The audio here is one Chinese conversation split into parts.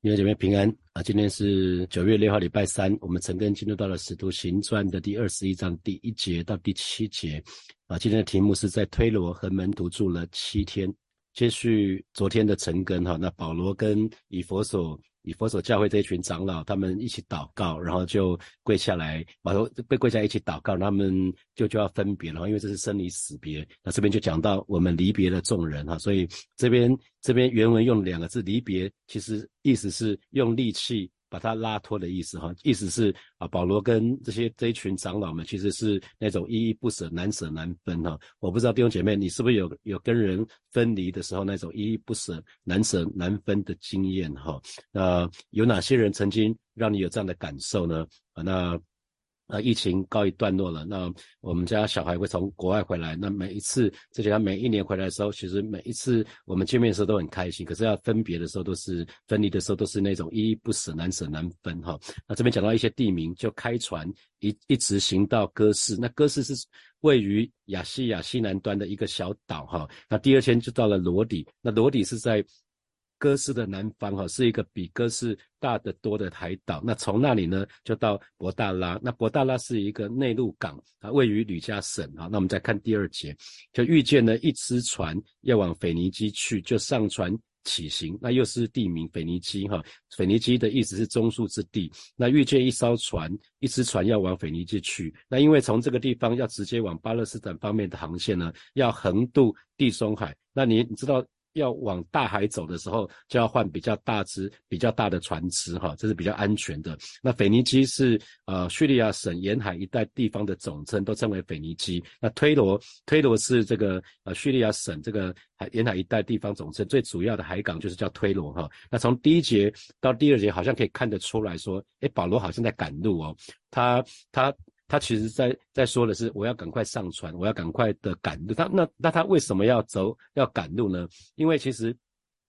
弟兄姐妹平安啊！今天是九月六号，礼拜三。我们陈根进入到了《使徒行传》的第二十一章第一节到第七节啊。今天的题目是在推罗和门徒住了七天，接续昨天的陈根哈。那保罗跟以佛所。以佛所教会这一群长老，他们一起祷告，然后就跪下来，把头被跪下一起祷告，他们就就要分别然后，因为这是生离死别。那这边就讲到我们离别的众人哈，所以这边这边原文用两个字离别，其实意思是用力气。把他拉脱的意思哈，意思是啊，保罗跟这些这一群长老们其实是那种依依不舍、难舍难分哈。我不知道弟兄姐妹，你是不是有有跟人分离的时候那种依依不舍、难舍难分的经验哈？那有哪些人曾经让你有这样的感受呢？啊，那。呃，疫情告一段落了。那我们家小孩会从国外回来。那每一次，这些他每一年回来的时候，其实每一次我们见面的时候都很开心。可是要分别的时候，都是分离的时候，都是那种依依不舍、难舍难分哈。那这边讲到一些地名，就开船一一直行到哥斯。那哥斯是位于亚细亚西南端的一个小岛哈。那第二天就到了罗底。那罗底是在。哥斯的南方哈是一个比哥斯大得多的海岛，那从那里呢就到博大拉，那博大拉是一个内陆港啊，位于吕加省啊。那我们再看第二节，就遇见了一只船要往腓尼基去，就上船起行。那又是地名腓尼基哈，腓尼基的意思是中枢之地。那遇见一艘船，一只船要往腓尼基去，那因为从这个地方要直接往巴勒斯坦方面的航线呢，要横渡地中海。那你你知道？要往大海走的时候，就要换比较大只、比较大的船只，哈，这是比较安全的。那腓尼基是呃叙利亚省沿海一带地方的总称，都称为腓尼基。那推罗，推罗是这个呃叙利亚省这个海沿海一带地方总称，最主要的海港就是叫推罗，哈。那从第一节到第二节，好像可以看得出来说，哎，保罗好像在赶路哦，他他。他其实在在说的是，我要赶快上船，我要赶快的赶路。他那那他为什么要走要赶路呢？因为其实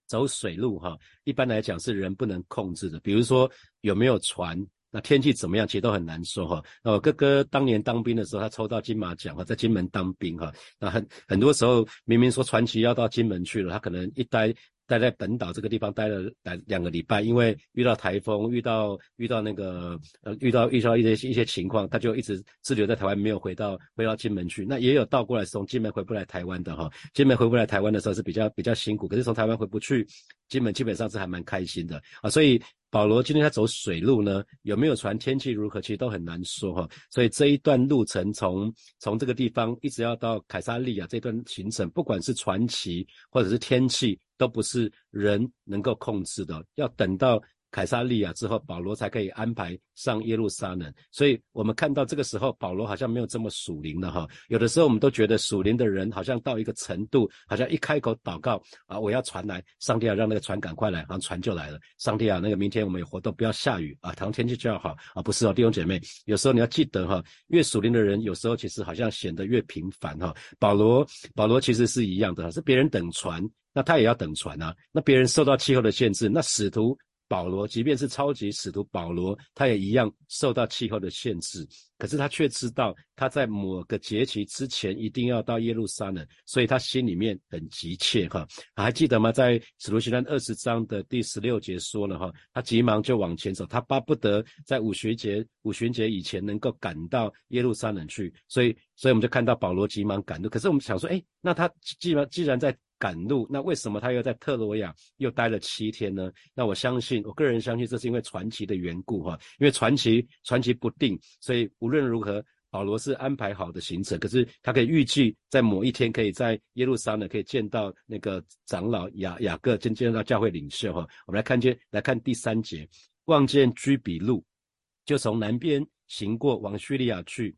走水路哈，一般来讲是人不能控制的。比如说有没有船，那天气怎么样，其实都很难说哈。那我哥哥当年当兵的时候，他抽到金马奖哈，在金门当兵哈。那很很多时候明明说传奇要到金门去了，他可能一待。待在本岛这个地方待了两两个礼拜，因为遇到台风，遇到遇到那个呃，遇到遇到一些一些情况，他就一直滞留在台湾，没有回到回到金门去。那也有倒过来从金门回不来台湾的哈，金门回不来台湾的时候是比较比较辛苦，可是从台湾回不去，金门基本上是还蛮开心的啊。所以保罗今天他走水路呢，有没有船，天气如何，其实都很难说哈。所以这一段路程从从这个地方一直要到凯撒利亚这段行程，不管是传奇或者是天气。都不是人能够控制的，要等到凯撒利亚之后，保罗才可以安排上耶路撒冷。所以，我们看到这个时候，保罗好像没有这么属灵了哈。有的时候，我们都觉得属灵的人好像到一个程度，好像一开口祷告啊，我要传来，上帝啊，让那个船赶快来，然后船就来了。上帝啊，那个明天我们有活动，不要下雨啊，唐天气就要好啊。不是哦，弟兄姐妹，有时候你要记得哈，越属灵的人，有时候其实好像显得越平凡哈。保罗，保罗其实是一样的，是别人等船。那他也要等船啊。那别人受到气候的限制，那使徒保罗，即便是超级使徒保罗，他也一样受到气候的限制。可是他却知道他在某个节期之前一定要到耶路撒冷，所以他心里面很急切哈。还记得吗？在使徒行传二十章的第十六节说了哈，他急忙就往前走，他巴不得在五旬节五旬节以前能够赶到耶路撒冷去。所以，所以我们就看到保罗急忙赶路。可是我们想说，哎，那他既然既然在赶路，那为什么他又在特罗亚又待了七天呢？那我相信，我个人相信，这是因为传奇的缘故哈。因为传奇传奇不定，所以无论如何，保罗是安排好的行程。可是他可以预计在某一天，可以在耶路撒冷可以见到那个长老雅雅各，见见到教会领袖哈。我们来看见来看第三节，望见居比路，就从南边行过往叙利亚去。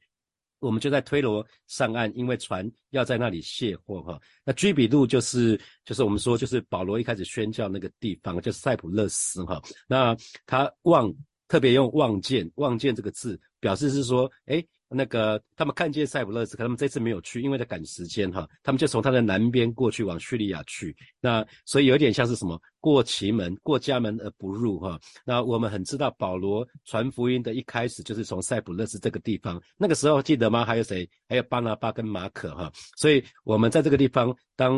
我们就在推罗上岸，因为船要在那里卸货哈。那居比路就是就是我们说就是保罗一开始宣教那个地方，就是塞浦勒斯哈。那他望特别用望见望见这个字，表示是说，哎。那个他们看见塞浦勒斯，可他们这次没有去，因为在赶时间哈。他们就从他的南边过去往叙利亚去，那所以有点像是什么过奇门过家门而不入哈。那我们很知道保罗传福音的一开始就是从塞浦勒斯这个地方，那个时候记得吗？还有谁？还有巴拿巴跟马可哈。所以我们在这个地方，当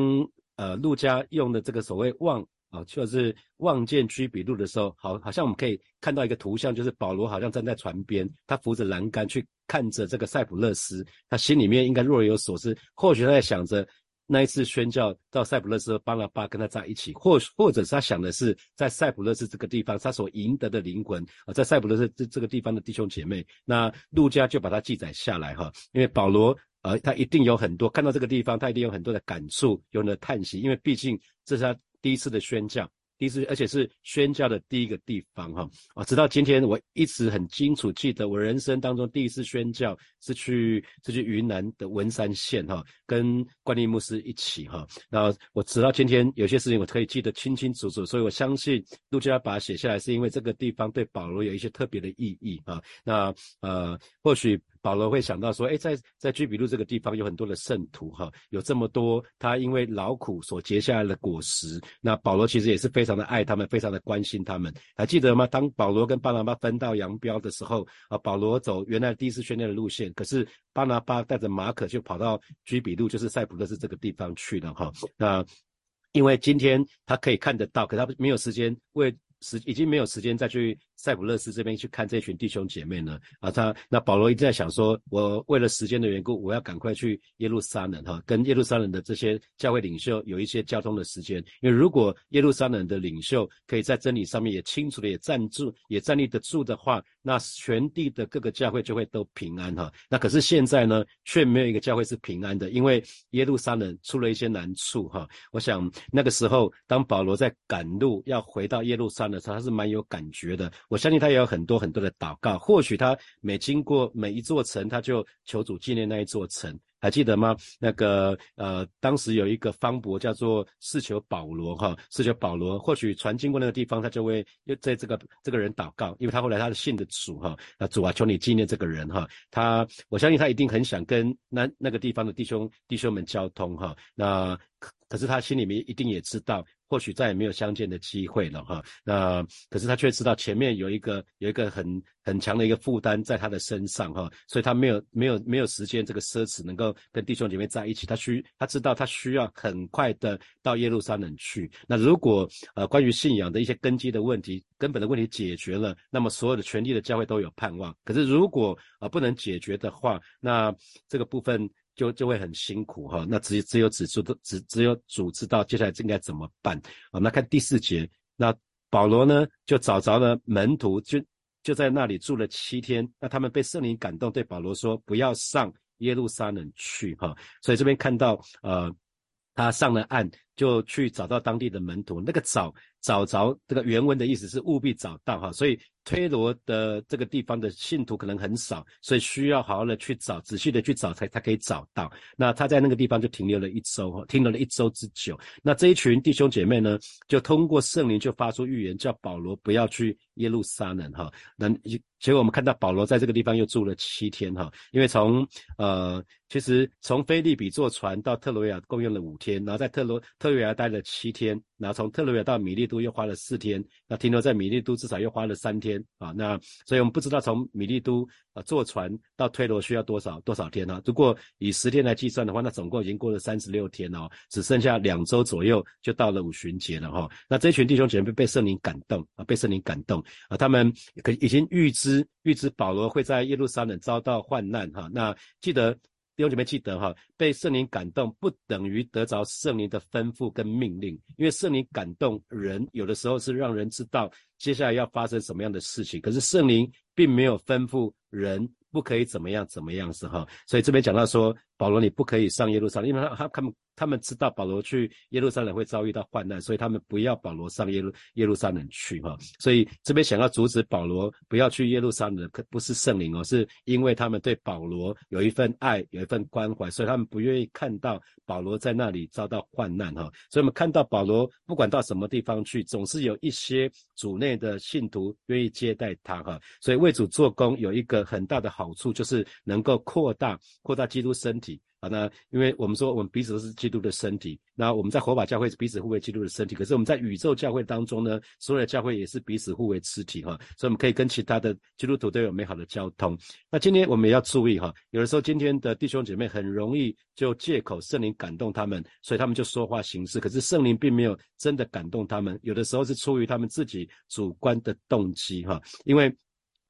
呃路加用的这个所谓望。啊，就是望见居比路的时候，好，好像我们可以看到一个图像，就是保罗好像站在船边，他扶着栏杆去看着这个塞浦勒斯，他心里面应该若有所思，或许他在想着。那一次宣教到塞浦路斯，巴拿巴跟他在一起，或或者是他想的是在塞浦路斯这个地方，他所赢得的灵魂啊，在塞浦路斯这这个地方的弟兄姐妹，那路加就把它记载下来哈，因为保罗呃，他一定有很多看到这个地方，他一定有很多的感触，有很多的叹息，因为毕竟这是他第一次的宣教。第一次，而且是宣教的第一个地方，哈啊！直到今天，我一直很清楚记得，我人生当中第一次宣教是去是去云南的文山县，哈，跟关立牧师一起，哈。那我直到今天，有些事情我可以记得清清楚楚，所以我相信路加把它写下来，是因为这个地方对保罗有一些特别的意义，啊。那呃，或许。保罗会想到说，哎，在在居比路这个地方有很多的圣徒哈，有这么多他因为劳苦所结下来的果实。那保罗其实也是非常的爱他们，非常的关心他们。还记得吗？当保罗跟巴拿巴分道扬镳的时候，啊，保罗走原来第一次训练的路线，可是巴拿巴带着马可就跑到居比路，就是塞浦路斯这个地方去了哈。那因为今天他可以看得到，可他没有时间为。时已经没有时间再去塞浦路斯这边去看这群弟兄姐妹呢啊！他那保罗一直在想说，我为了时间的缘故，我要赶快去耶路撒冷哈，跟耶路撒冷的这些教会领袖有一些交通的时间。因为如果耶路撒冷的领袖可以在真理上面也清楚的也站住，也站立得住的话，那全地的各个教会就会都平安哈。那可是现在呢，却没有一个教会是平安的，因为耶路撒冷出了一些难处哈。我想那个时候，当保罗在赶路要回到耶路撒。的时候，他是蛮有感觉的。我相信他也有很多很多的祷告。或许他每经过每一座城，他就求主纪念那一座城。还记得吗？那个呃，当时有一个方伯叫做四求保罗哈，四求保罗。或许船经过那个地方，他就会又在这个这个人祷告，因为他后来他的信的主哈。那主啊，求你纪念这个人哈。他我相信他一定很想跟那那个地方的弟兄弟兄们交通哈。那可是他心里面一定也知道。或许再也没有相见的机会了哈，那可是他却知道前面有一个有一个很很强的一个负担在他的身上哈，所以他没有没有没有时间这个奢侈能够跟弟兄姐妹在一起，他需他知道他需要很快的到耶路撒冷去。那如果呃关于信仰的一些根基的问题、根本的问题解决了，那么所有的权力的教会都有盼望。可是如果呃不能解决的话，那这个部分。就就会很辛苦哈，那只只有只主的只只有主知道接下来应该怎么办啊？那看第四节，那保罗呢就找着了门徒，就就在那里住了七天。那他们被圣灵感动，对保罗说：“不要上耶路撒冷去。”哈，所以这边看到呃，他上了岸，就去找到当地的门徒。那个找找着这个原文的意思是务必找到哈，所以。推罗的这个地方的信徒可能很少，所以需要好好的去找，仔细的去找才他可以找到。那他在那个地方就停留了一周，停留了一周之久。那这一群弟兄姐妹呢，就通过圣灵就发出预言，叫保罗不要去耶路撒冷哈。那结果我们看到保罗在这个地方又住了七天哈，因为从呃其实从菲利比坐船到特罗亚共用了五天，然后在特罗特罗亚待了七天，然后从特罗亚到米利都又花了四天，那停留在米利都至少又花了三天。啊，那所以我们不知道从米利都啊坐船到推罗需要多少多少天呢？如果以十天来计算的话，那总共已经过了三十六天了，只剩下两周左右就到了五旬节了哈。那这群弟兄姐妹被圣灵感动啊，被圣灵感动啊，他们可已经预知预知保罗会在耶路撒冷遭到患难哈。那记得。弟兄姐妹记得哈，被圣灵感动不等于得着圣灵的吩咐跟命令，因为圣灵感动人，有的时候是让人知道接下来要发生什么样的事情，可是圣灵并没有吩咐人不可以怎么样怎么样是哈，所以这边讲到说。保罗，你不可以上耶路撒冷，因为他他他们他们知道保罗去耶路撒冷会遭遇到患难，所以他们不要保罗上耶路耶路撒冷去哈。所以这边想要阻止保罗不要去耶路撒冷，可不是圣灵哦，是因为他们对保罗有一份爱，有一份关怀，所以他们不愿意看到保罗在那里遭到患难哈。所以我们看到保罗不管到什么地方去，总是有一些主内的信徒愿意接待他哈。所以为主做工有一个很大的好处，就是能够扩大扩大基督身体。啊。那因为我们说我们彼此都是基督的身体，那我们在火把教会彼此互为基督的身体，可是我们在宇宙教会当中呢，所有的教会也是彼此互为肢体哈，所以我们可以跟其他的基督徒都有美好的交通。那今天我们也要注意哈，有的时候今天的弟兄姐妹很容易就借口圣灵感动他们，所以他们就说话行事，可是圣灵并没有真的感动他们，有的时候是出于他们自己主观的动机哈，因为。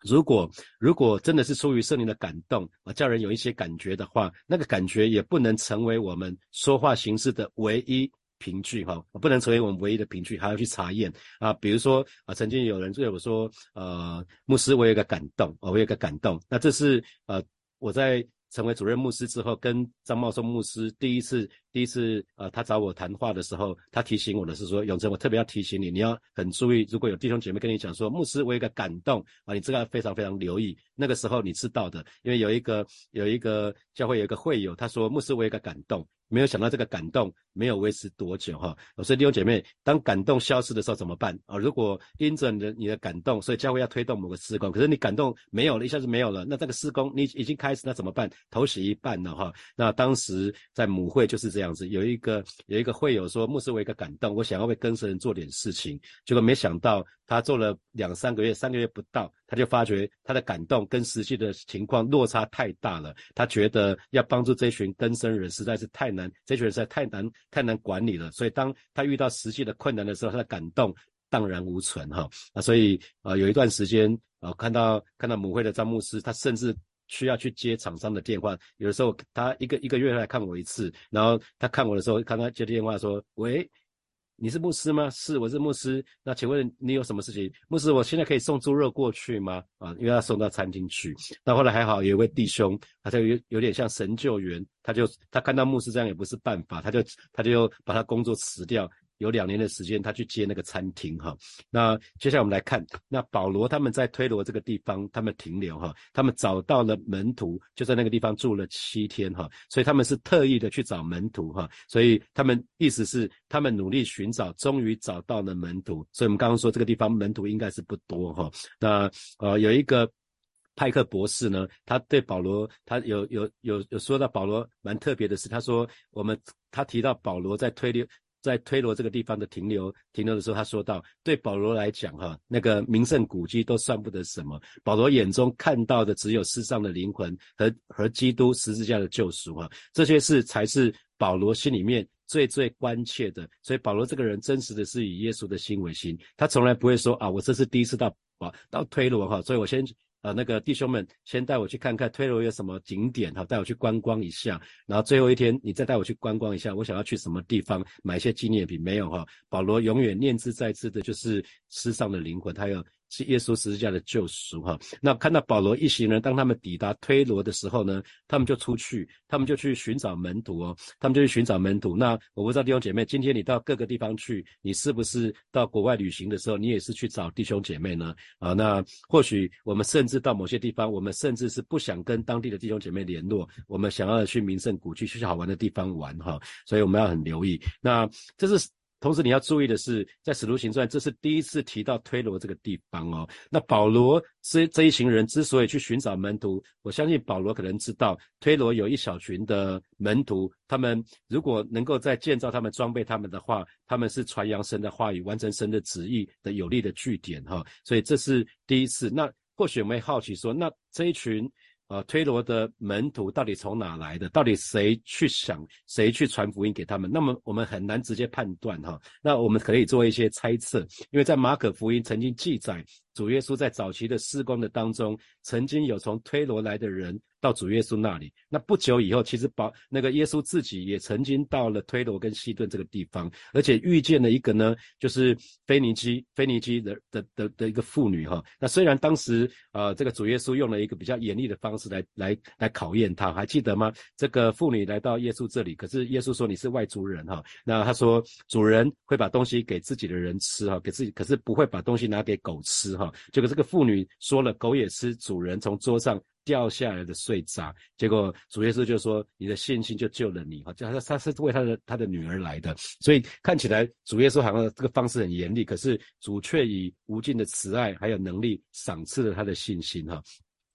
如果如果真的是出于圣灵的感动啊，叫人有一些感觉的话，那个感觉也不能成为我们说话形式的唯一凭据哈，不能成为我们唯一的凭据，还要去查验啊。比如说啊，曾经有人对我说，呃，牧师，我有一个感动啊，我有一个感动，那这是呃我在。成为主任牧师之后，跟张茂松牧师第一次第一次呃，他找我谈话的时候，他提醒我的是说，永成，我特别要提醒你，你要很注意，如果有弟兄姐妹跟你讲说，牧师我有个感动啊，你这个非常非常留意，那个时候你知道的，因为有一个有一个教会有一个会友，他说牧师我有个感动。没有想到这个感动没有维持多久哈，所以弟兄姐妹，当感动消失的时候怎么办啊？如果因着你的你的感动，所以教会要推动某个施工，可是你感动没有了，一下子没有了，那这个施工你已经开始，那怎么办？头洗一半了哈。那当时在母会就是这样样子，有一个有一个会友说，牧师我一个感动，我想要为更生人做点事情，结果没想到他做了两三个月，三个月不到，他就发觉他的感动跟实际的情况落差太大了，他觉得要帮助这群更生人实在是太难。这群人实在太难太难管理了，所以当他遇到实际的困难的时候，他的感动荡然无存哈。啊，所以啊有一段时间啊看到看到母会的张牧师，他甚至需要去接厂商的电话，有的时候他一个一个月来看我一次，然后他看我的时候，看他接电话说喂。你是牧师吗？是，我是牧师。那请问你有什么事情？牧师，我现在可以送猪肉过去吗？啊，因为要送到餐厅去。那后来还好，有一位弟兄，他就有有点像神救援，他就他看到牧师这样也不是办法，他就他就把他工作辞掉。有两年的时间，他去接那个餐厅哈。那接下来我们来看，那保罗他们在推罗这个地方，他们停留哈，他们找到了门徒，就在那个地方住了七天哈。所以他们是特意的去找门徒哈。所以他们意思是，他们努力寻找，终于找到了门徒。所以我们刚刚说这个地方门徒应该是不多哈。那呃有一个派克博士呢，他对保罗，他有有有有说到保罗蛮特别的是，他说我们他提到保罗在推流。在推罗这个地方的停留停留的时候，他说到，对保罗来讲，哈，那个名胜古迹都算不得什么。保罗眼中看到的只有世上的灵魂和和基督十字架的救赎，哈，这些事才是保罗心里面最最关切的。所以保罗这个人真实的是以耶稣的心为心，他从来不会说啊，我这是第一次到啊到推罗哈，所以我先。啊，那个弟兄们，先带我去看看推罗有什么景点哈，带我去观光一下。然后最后一天，你再带我去观光一下。我想要去什么地方买一些纪念品？没有哈。保罗永远念兹在兹的就是世上的灵魂，他要。是耶稣十字架的救赎哈。那看到保罗一行人，当他们抵达推罗的时候呢，他们就出去，他们就去寻找门徒哦，他们就去寻找门徒。那我不知道弟兄姐妹，今天你到各个地方去，你是不是到国外旅行的时候，你也是去找弟兄姐妹呢？啊，那或许我们甚至到某些地方，我们甚至是不想跟当地的弟兄姐妹联络，我们想要去名胜古迹、去好玩的地方玩哈。所以我们要很留意。那这是。同时你要注意的是，在使徒行传，这是第一次提到推罗这个地方哦。那保罗这这一行人之所以去寻找门徒，我相信保罗可能知道推罗有一小群的门徒，他们如果能够在建造他们、装备他们的话，他们是传扬神的话语、完成神的旨意的有力的据点哈。所以这是第一次。那或许我们会好奇说，那这一群。啊，推罗的门徒到底从哪来的？到底谁去想，谁去传福音给他们？那么我们很难直接判断哈。那我们可以做一些猜测，因为在马可福音曾经记载，主耶稣在早期的施工的当中，曾经有从推罗来的人。到主耶稣那里，那不久以后，其实保那个耶稣自己也曾经到了推罗跟西顿这个地方，而且遇见了一个呢，就是腓尼基腓尼基的的的的一个妇女哈。那虽然当时啊，这个主耶稣用了一个比较严厉的方式来来来考验他，还记得吗？这个妇女来到耶稣这里，可是耶稣说你是外族人哈。那他说主人会把东西给自己的人吃哈，给自己可是不会把东西拿给狗吃哈。结果这个妇女说了，狗也吃主人从桌上。掉下来的碎渣，结果主耶稣就说：“你的信心就救了你。”哈，就他他是为他的他的女儿来的，所以看起来主耶稣好像这个方式很严厉，可是主却以无尽的慈爱还有能力赏赐了他的信心。哈，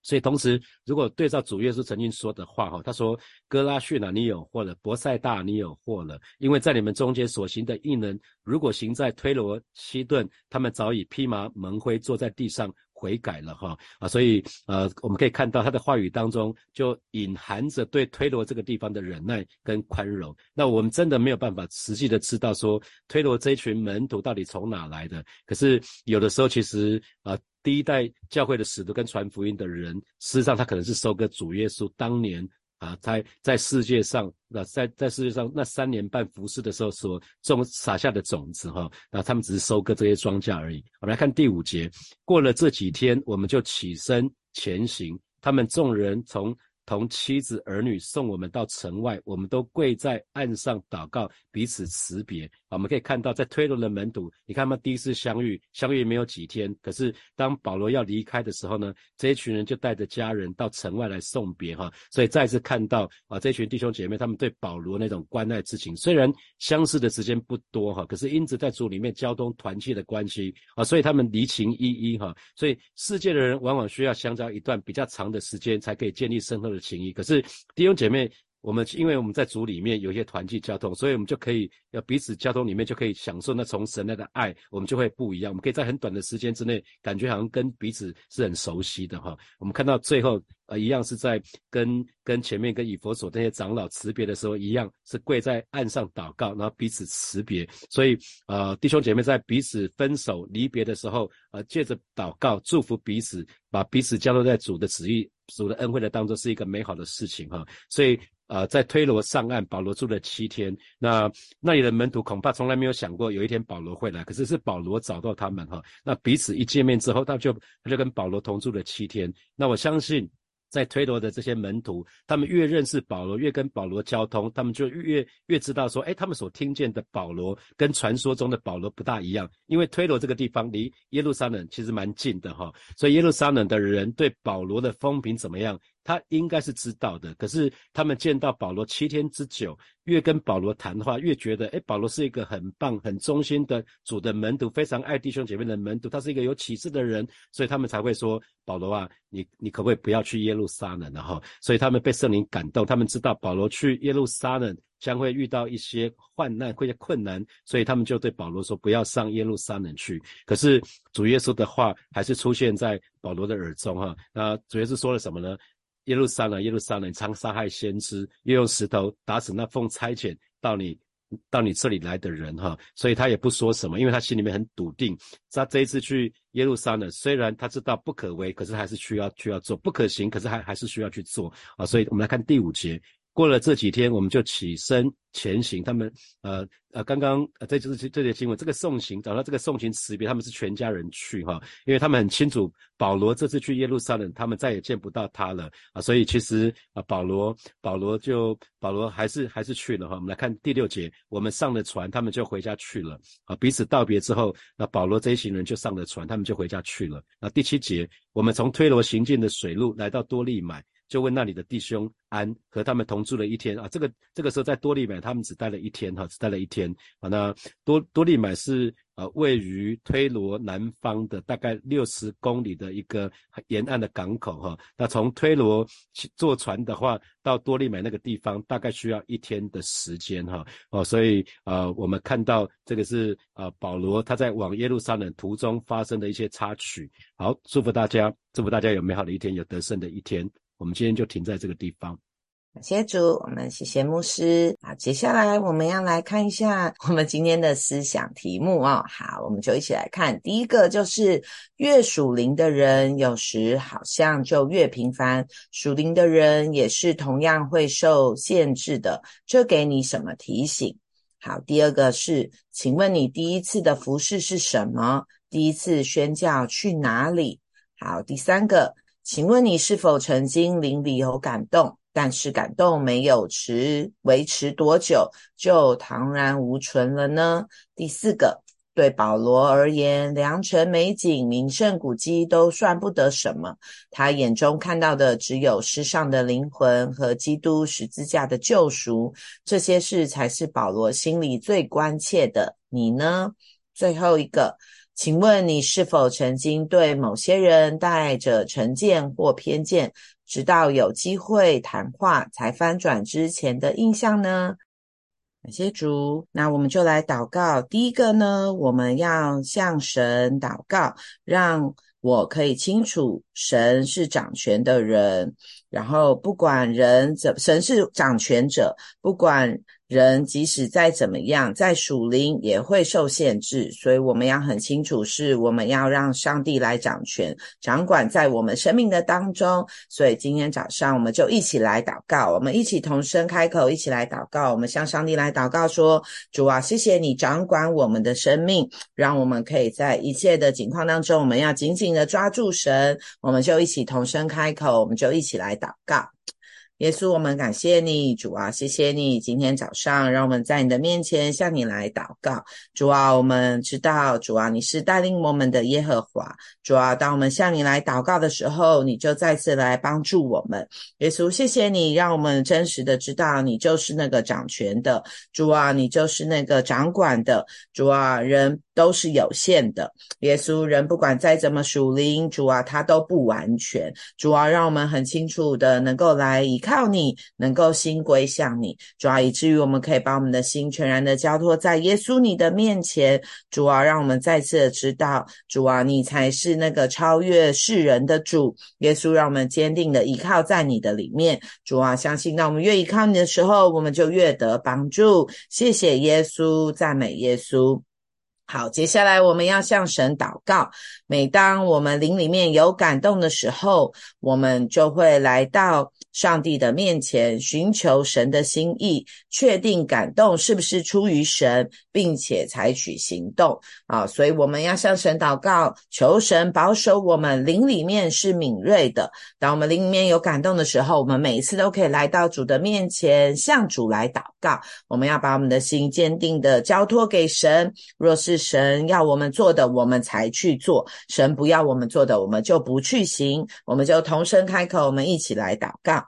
所以，同时，如果对照主耶稣曾经说的话，哈，他说：“哥拉逊啊，你有祸了；博塞大，你有祸了，因为在你们中间所行的异能，如果行在推罗、西顿，他们早已披麻蒙灰，坐在地上悔改了，哈啊！所以，呃，我们可以看到他的话语当中就隐含着对推罗这个地方的忍耐跟宽容。那我们真的没有办法实际的知道说推罗这群门徒到底从哪来的。可是有的时候，其实啊。第一代教会的使徒跟传福音的人，事实上他可能是收割主耶稣当年啊，在在世界上那在在世界上那三年半服侍的时候所种撒下的种子哈，那他们只是收割这些庄稼而已。我们来看第五节，过了这几天，我们就起身前行，他们众人从。同妻子儿女送我们到城外，我们都跪在岸上祷告，彼此辞别。我们可以看到，在推罗的门徒，你看他们第一次相遇，相遇没有几天，可是当保罗要离开的时候呢，这一群人就带着家人到城外来送别哈。所以再次看到啊，这群弟兄姐妹他们对保罗那种关爱之情，虽然相识的时间不多哈，可是因此在主里面交通团契的关系啊，所以他们离情依依哈。所以世界的人往往需要相交一段比较长的时间，才可以建立深厚的。情谊，可是弟兄姐妹，我们因为我们在组里面有一些团契交通，所以我们就可以要彼此交通里面就可以享受那从神来的爱，我们就会不一样。我们可以在很短的时间之内，感觉好像跟彼此是很熟悉的哈。我们看到最后呃，一样是在跟跟前面跟以佛所那些长老辞别的时候，一样是跪在岸上祷告，然后彼此辞别。所以呃，弟兄姐妹在彼此分手离别的时候，呃，借着祷告祝福彼此，把彼此交托在主的旨意。主的恩惠的当中是一个美好的事情哈，所以呃，在推罗上岸，保罗住了七天。那那里的门徒恐怕从来没有想过有一天保罗会来，可是是保罗找到他们哈。那彼此一见面之后，他就他就跟保罗同住了七天。那我相信。在推罗的这些门徒，他们越认识保罗，越跟保罗交通，他们就越越知道说，哎，他们所听见的保罗跟传说中的保罗不大一样。因为推罗这个地方离耶路撒冷其实蛮近的哈，所以耶路撒冷的人对保罗的风评怎么样？他应该是知道的，可是他们见到保罗七天之久，越跟保罗谈话，越觉得，哎，保罗是一个很棒、很忠心的主的门徒，非常爱弟兄姐妹的门徒，他是一个有启示的人，所以他们才会说，保罗啊，你你可不可以不要去耶路撒冷了哈？所以他们被圣灵感动，他们知道保罗去耶路撒冷将会遇到一些患难、一些困难，所以他们就对保罗说，不要上耶路撒冷去。可是主耶稣的话还是出现在保罗的耳中哈。那主耶稣说了什么呢？耶路撒冷，耶路撒冷，常杀害先知，又用石头打死那奉差遣到你到你这里来的人，哈，所以他也不说什么，因为他心里面很笃定。他这一次去耶路撒冷，虽然他知道不可为，可是还是需要需要做，不可行，可是还还是需要去做啊。所以我们来看第五节。过了这几天，我们就起身前行。他们，呃呃，刚刚，这就是这些新闻。这个送行找到这个送行辞别，他们是全家人去哈，因为他们很清楚保罗这次去耶路撒冷，他们再也见不到他了啊。所以其实啊，保罗保罗就保罗还是还是去了哈。我们来看第六节，我们上了船，他们就回家去了啊。彼此道别之后，那保罗这一行人就上了船，他们就回家去了。那第七节，我们从推罗行进的水路来到多利买。就问那里的弟兄安和他们同住了一天啊，这个这个时候在多利买，他们只待了一天哈，只待了一天啊。那多多利买是呃位于推罗南方的大概六十公里的一个沿岸的港口哈。那从推罗坐船的话到多利买那个地方，大概需要一天的时间哈。哦，所以呃我们看到这个是呃保罗他在往耶路撒冷途中发生的一些插曲。好，祝福大家，祝福大家有美好的一天，有得胜的一天。我们今天就停在这个地方，感谢主，我们谢谢牧师。好，接下来我们要来看一下我们今天的思想题目哦。好，我们就一起来看，第一个就是越属灵的人，有时好像就越平凡；属灵的人也是同样会受限制的。这给你什么提醒？好，第二个是，请问你第一次的服饰是什么？第一次宣教去哪里？好，第三个。请问你是否曾经灵里有感动，但是感动没有持维持多久就荡然无存了呢？第四个，对保罗而言，良辰美景、名胜古迹都算不得什么，他眼中看到的只有世上的灵魂和基督十字架的救赎，这些事才是保罗心里最关切的。你呢？最后一个。请问你是否曾经对某些人带着成见或偏见，直到有机会谈话才翻转之前的印象呢？感谢主，那我们就来祷告。第一个呢，我们要向神祷告，让我可以清楚神是掌权的人，然后不管人怎，神是掌权者，不管。人即使再怎么样，在属灵也会受限制，所以我们要很清楚，是我们要让上帝来掌权、掌管在我们生命的当中。所以今天早上，我们就一起来祷告，我们一起同声开口，一起来祷告。我们向上帝来祷告说：“主啊，谢谢你掌管我们的生命，让我们可以在一切的境况当中，我们要紧紧的抓住神。”我们就一起同声开口，我们就一起来祷告。耶稣，我们感谢你，主啊，谢谢你今天早上让我们在你的面前向你来祷告。主啊，我们知道，主啊，你是带领我们的耶和华。主啊，当我们向你来祷告的时候，你就再次来帮助我们。耶稣，谢谢你，让我们真实的知道你就是那个掌权的主啊，你就是那个掌管的主啊，人。都是有限的，耶稣人不管再怎么属灵，主啊，他都不完全。主啊，让我们很清楚的能够来依靠你，能够心归向你，主啊，以至于我们可以把我们的心全然的交托在耶稣你的面前。主啊，让我们再次的知道，主啊，你才是那个超越世人的主。耶稣，让我们坚定的依靠在你的里面。主啊，相信当我们越依靠你的时候，我们就越得帮助。谢谢耶稣，赞美耶稣。好，接下来我们要向神祷告。每当我们灵里面有感动的时候，我们就会来到。上帝的面前寻求神的心意，确定感动是不是出于神，并且采取行动啊！所以我们要向神祷告，求神保守我们灵里面是敏锐的。当我们灵里面有感动的时候，我们每一次都可以来到主的面前，向主来祷告。我们要把我们的心坚定的交托给神。若是神要我们做的，我们才去做；神不要我们做的，我们就不去行。我们就同声开口，我们一起来祷告。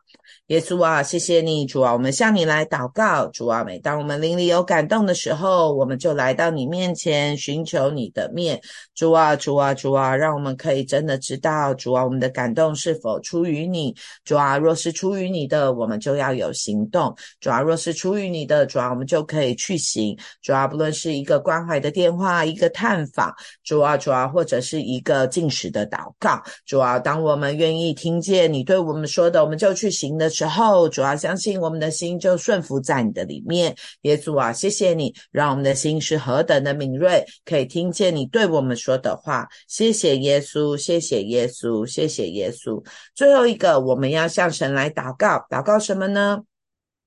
耶稣啊，谢谢你，主啊，我们向你来祷告，主啊，每当我们灵里有感动的时候，我们就来到你面前寻求你的面，主啊，主啊，主啊，让我们可以真的知道，主啊，我们的感动是否出于你，主啊，若是出于你的，我们就要有行动，主啊，若是出于你的，主啊，我们就可以去行，主啊，不论是一个关怀的电话，一个探访，主啊，主啊，或者是一个进食的祷告，主啊，当我们愿意听见你对我们说的，我们就去行的。时候，主要相信我们的心就顺服在你的里面。耶稣啊，谢谢你，让我们的心是何等的敏锐，可以听见你对我们说的话。谢谢耶稣，谢谢耶稣，谢谢耶稣。最后一个，我们要向神来祷告，祷告什么呢？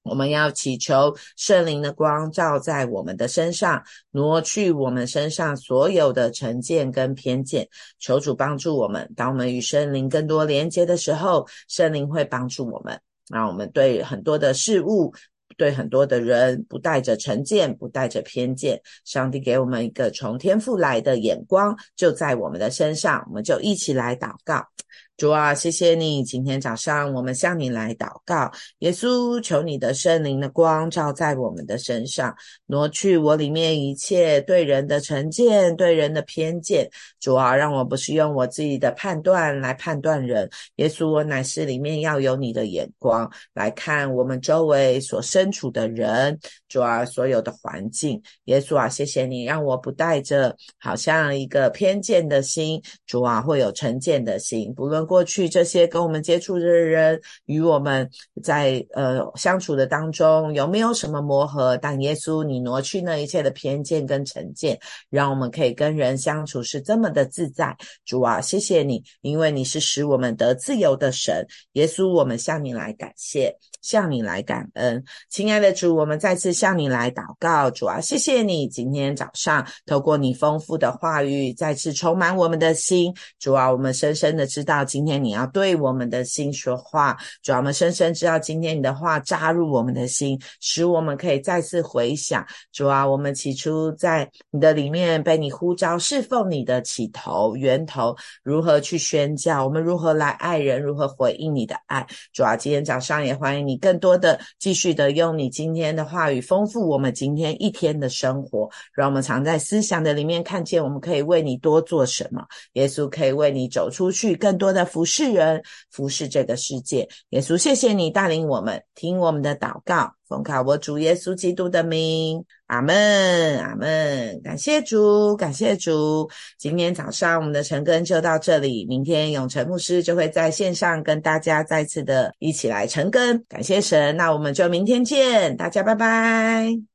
我们要祈求圣灵的光照在我们的身上，挪去我们身上所有的成见跟偏见。求主帮助我们，当我们与圣灵更多连接的时候，圣灵会帮助我们。让我们对很多的事物、对很多的人，不带着成见，不带着偏见。上帝给我们一个从天赋来的眼光，就在我们的身上。我们就一起来祷告。主啊，谢谢你！今天早上我们向你来祷告，耶稣，求你的圣灵的光照在我们的身上，挪去我里面一切对人的成见、对人的偏见。主啊，让我不是用我自己的判断来判断人，耶稣，我乃是里面要有你的眼光来看我们周围所身处的人。主啊，所有的环境，耶稣啊，谢谢你，让我不带着好像一个偏见的心，主啊，会有成见的心，不论。过去这些跟我们接触的人，与我们在呃相处的当中，有没有什么磨合？但耶稣，你挪去那一切的偏见跟成见，让我们可以跟人相处是这么的自在。主啊，谢谢你，因为你是使我们得自由的神。耶稣，我们向你来感谢，向你来感恩。亲爱的主，我们再次向你来祷告。主啊，谢谢你今天早上透过你丰富的话语，再次充满我们的心。主啊，我们深深的知道。今天你要对我们的心说话。主要我们深深知道今天你的话扎入我们的心，使我们可以再次回想。主啊，我们起初在你的里面被你呼召侍奉你的起头源头，如何去宣教？我们如何来爱人？如何回应你的爱？主啊，今天早上也欢迎你你更多的继续的用你今天的话语丰富我们今天一天的生活，让我们常在思想的里面看见我们可以为你多做什么。耶稣可以为你走出去，更多的服侍人，服侍这个世界。耶稣，谢谢你带领我们，听我们的祷告，奉靠我主耶稣基督的名，阿门，阿门。感谢主，感谢主。今天早上我们的晨更就到这里，明天永成牧师就会在线上跟大家再次的一起来晨更。感谢神，那我们就明天见，大家拜拜。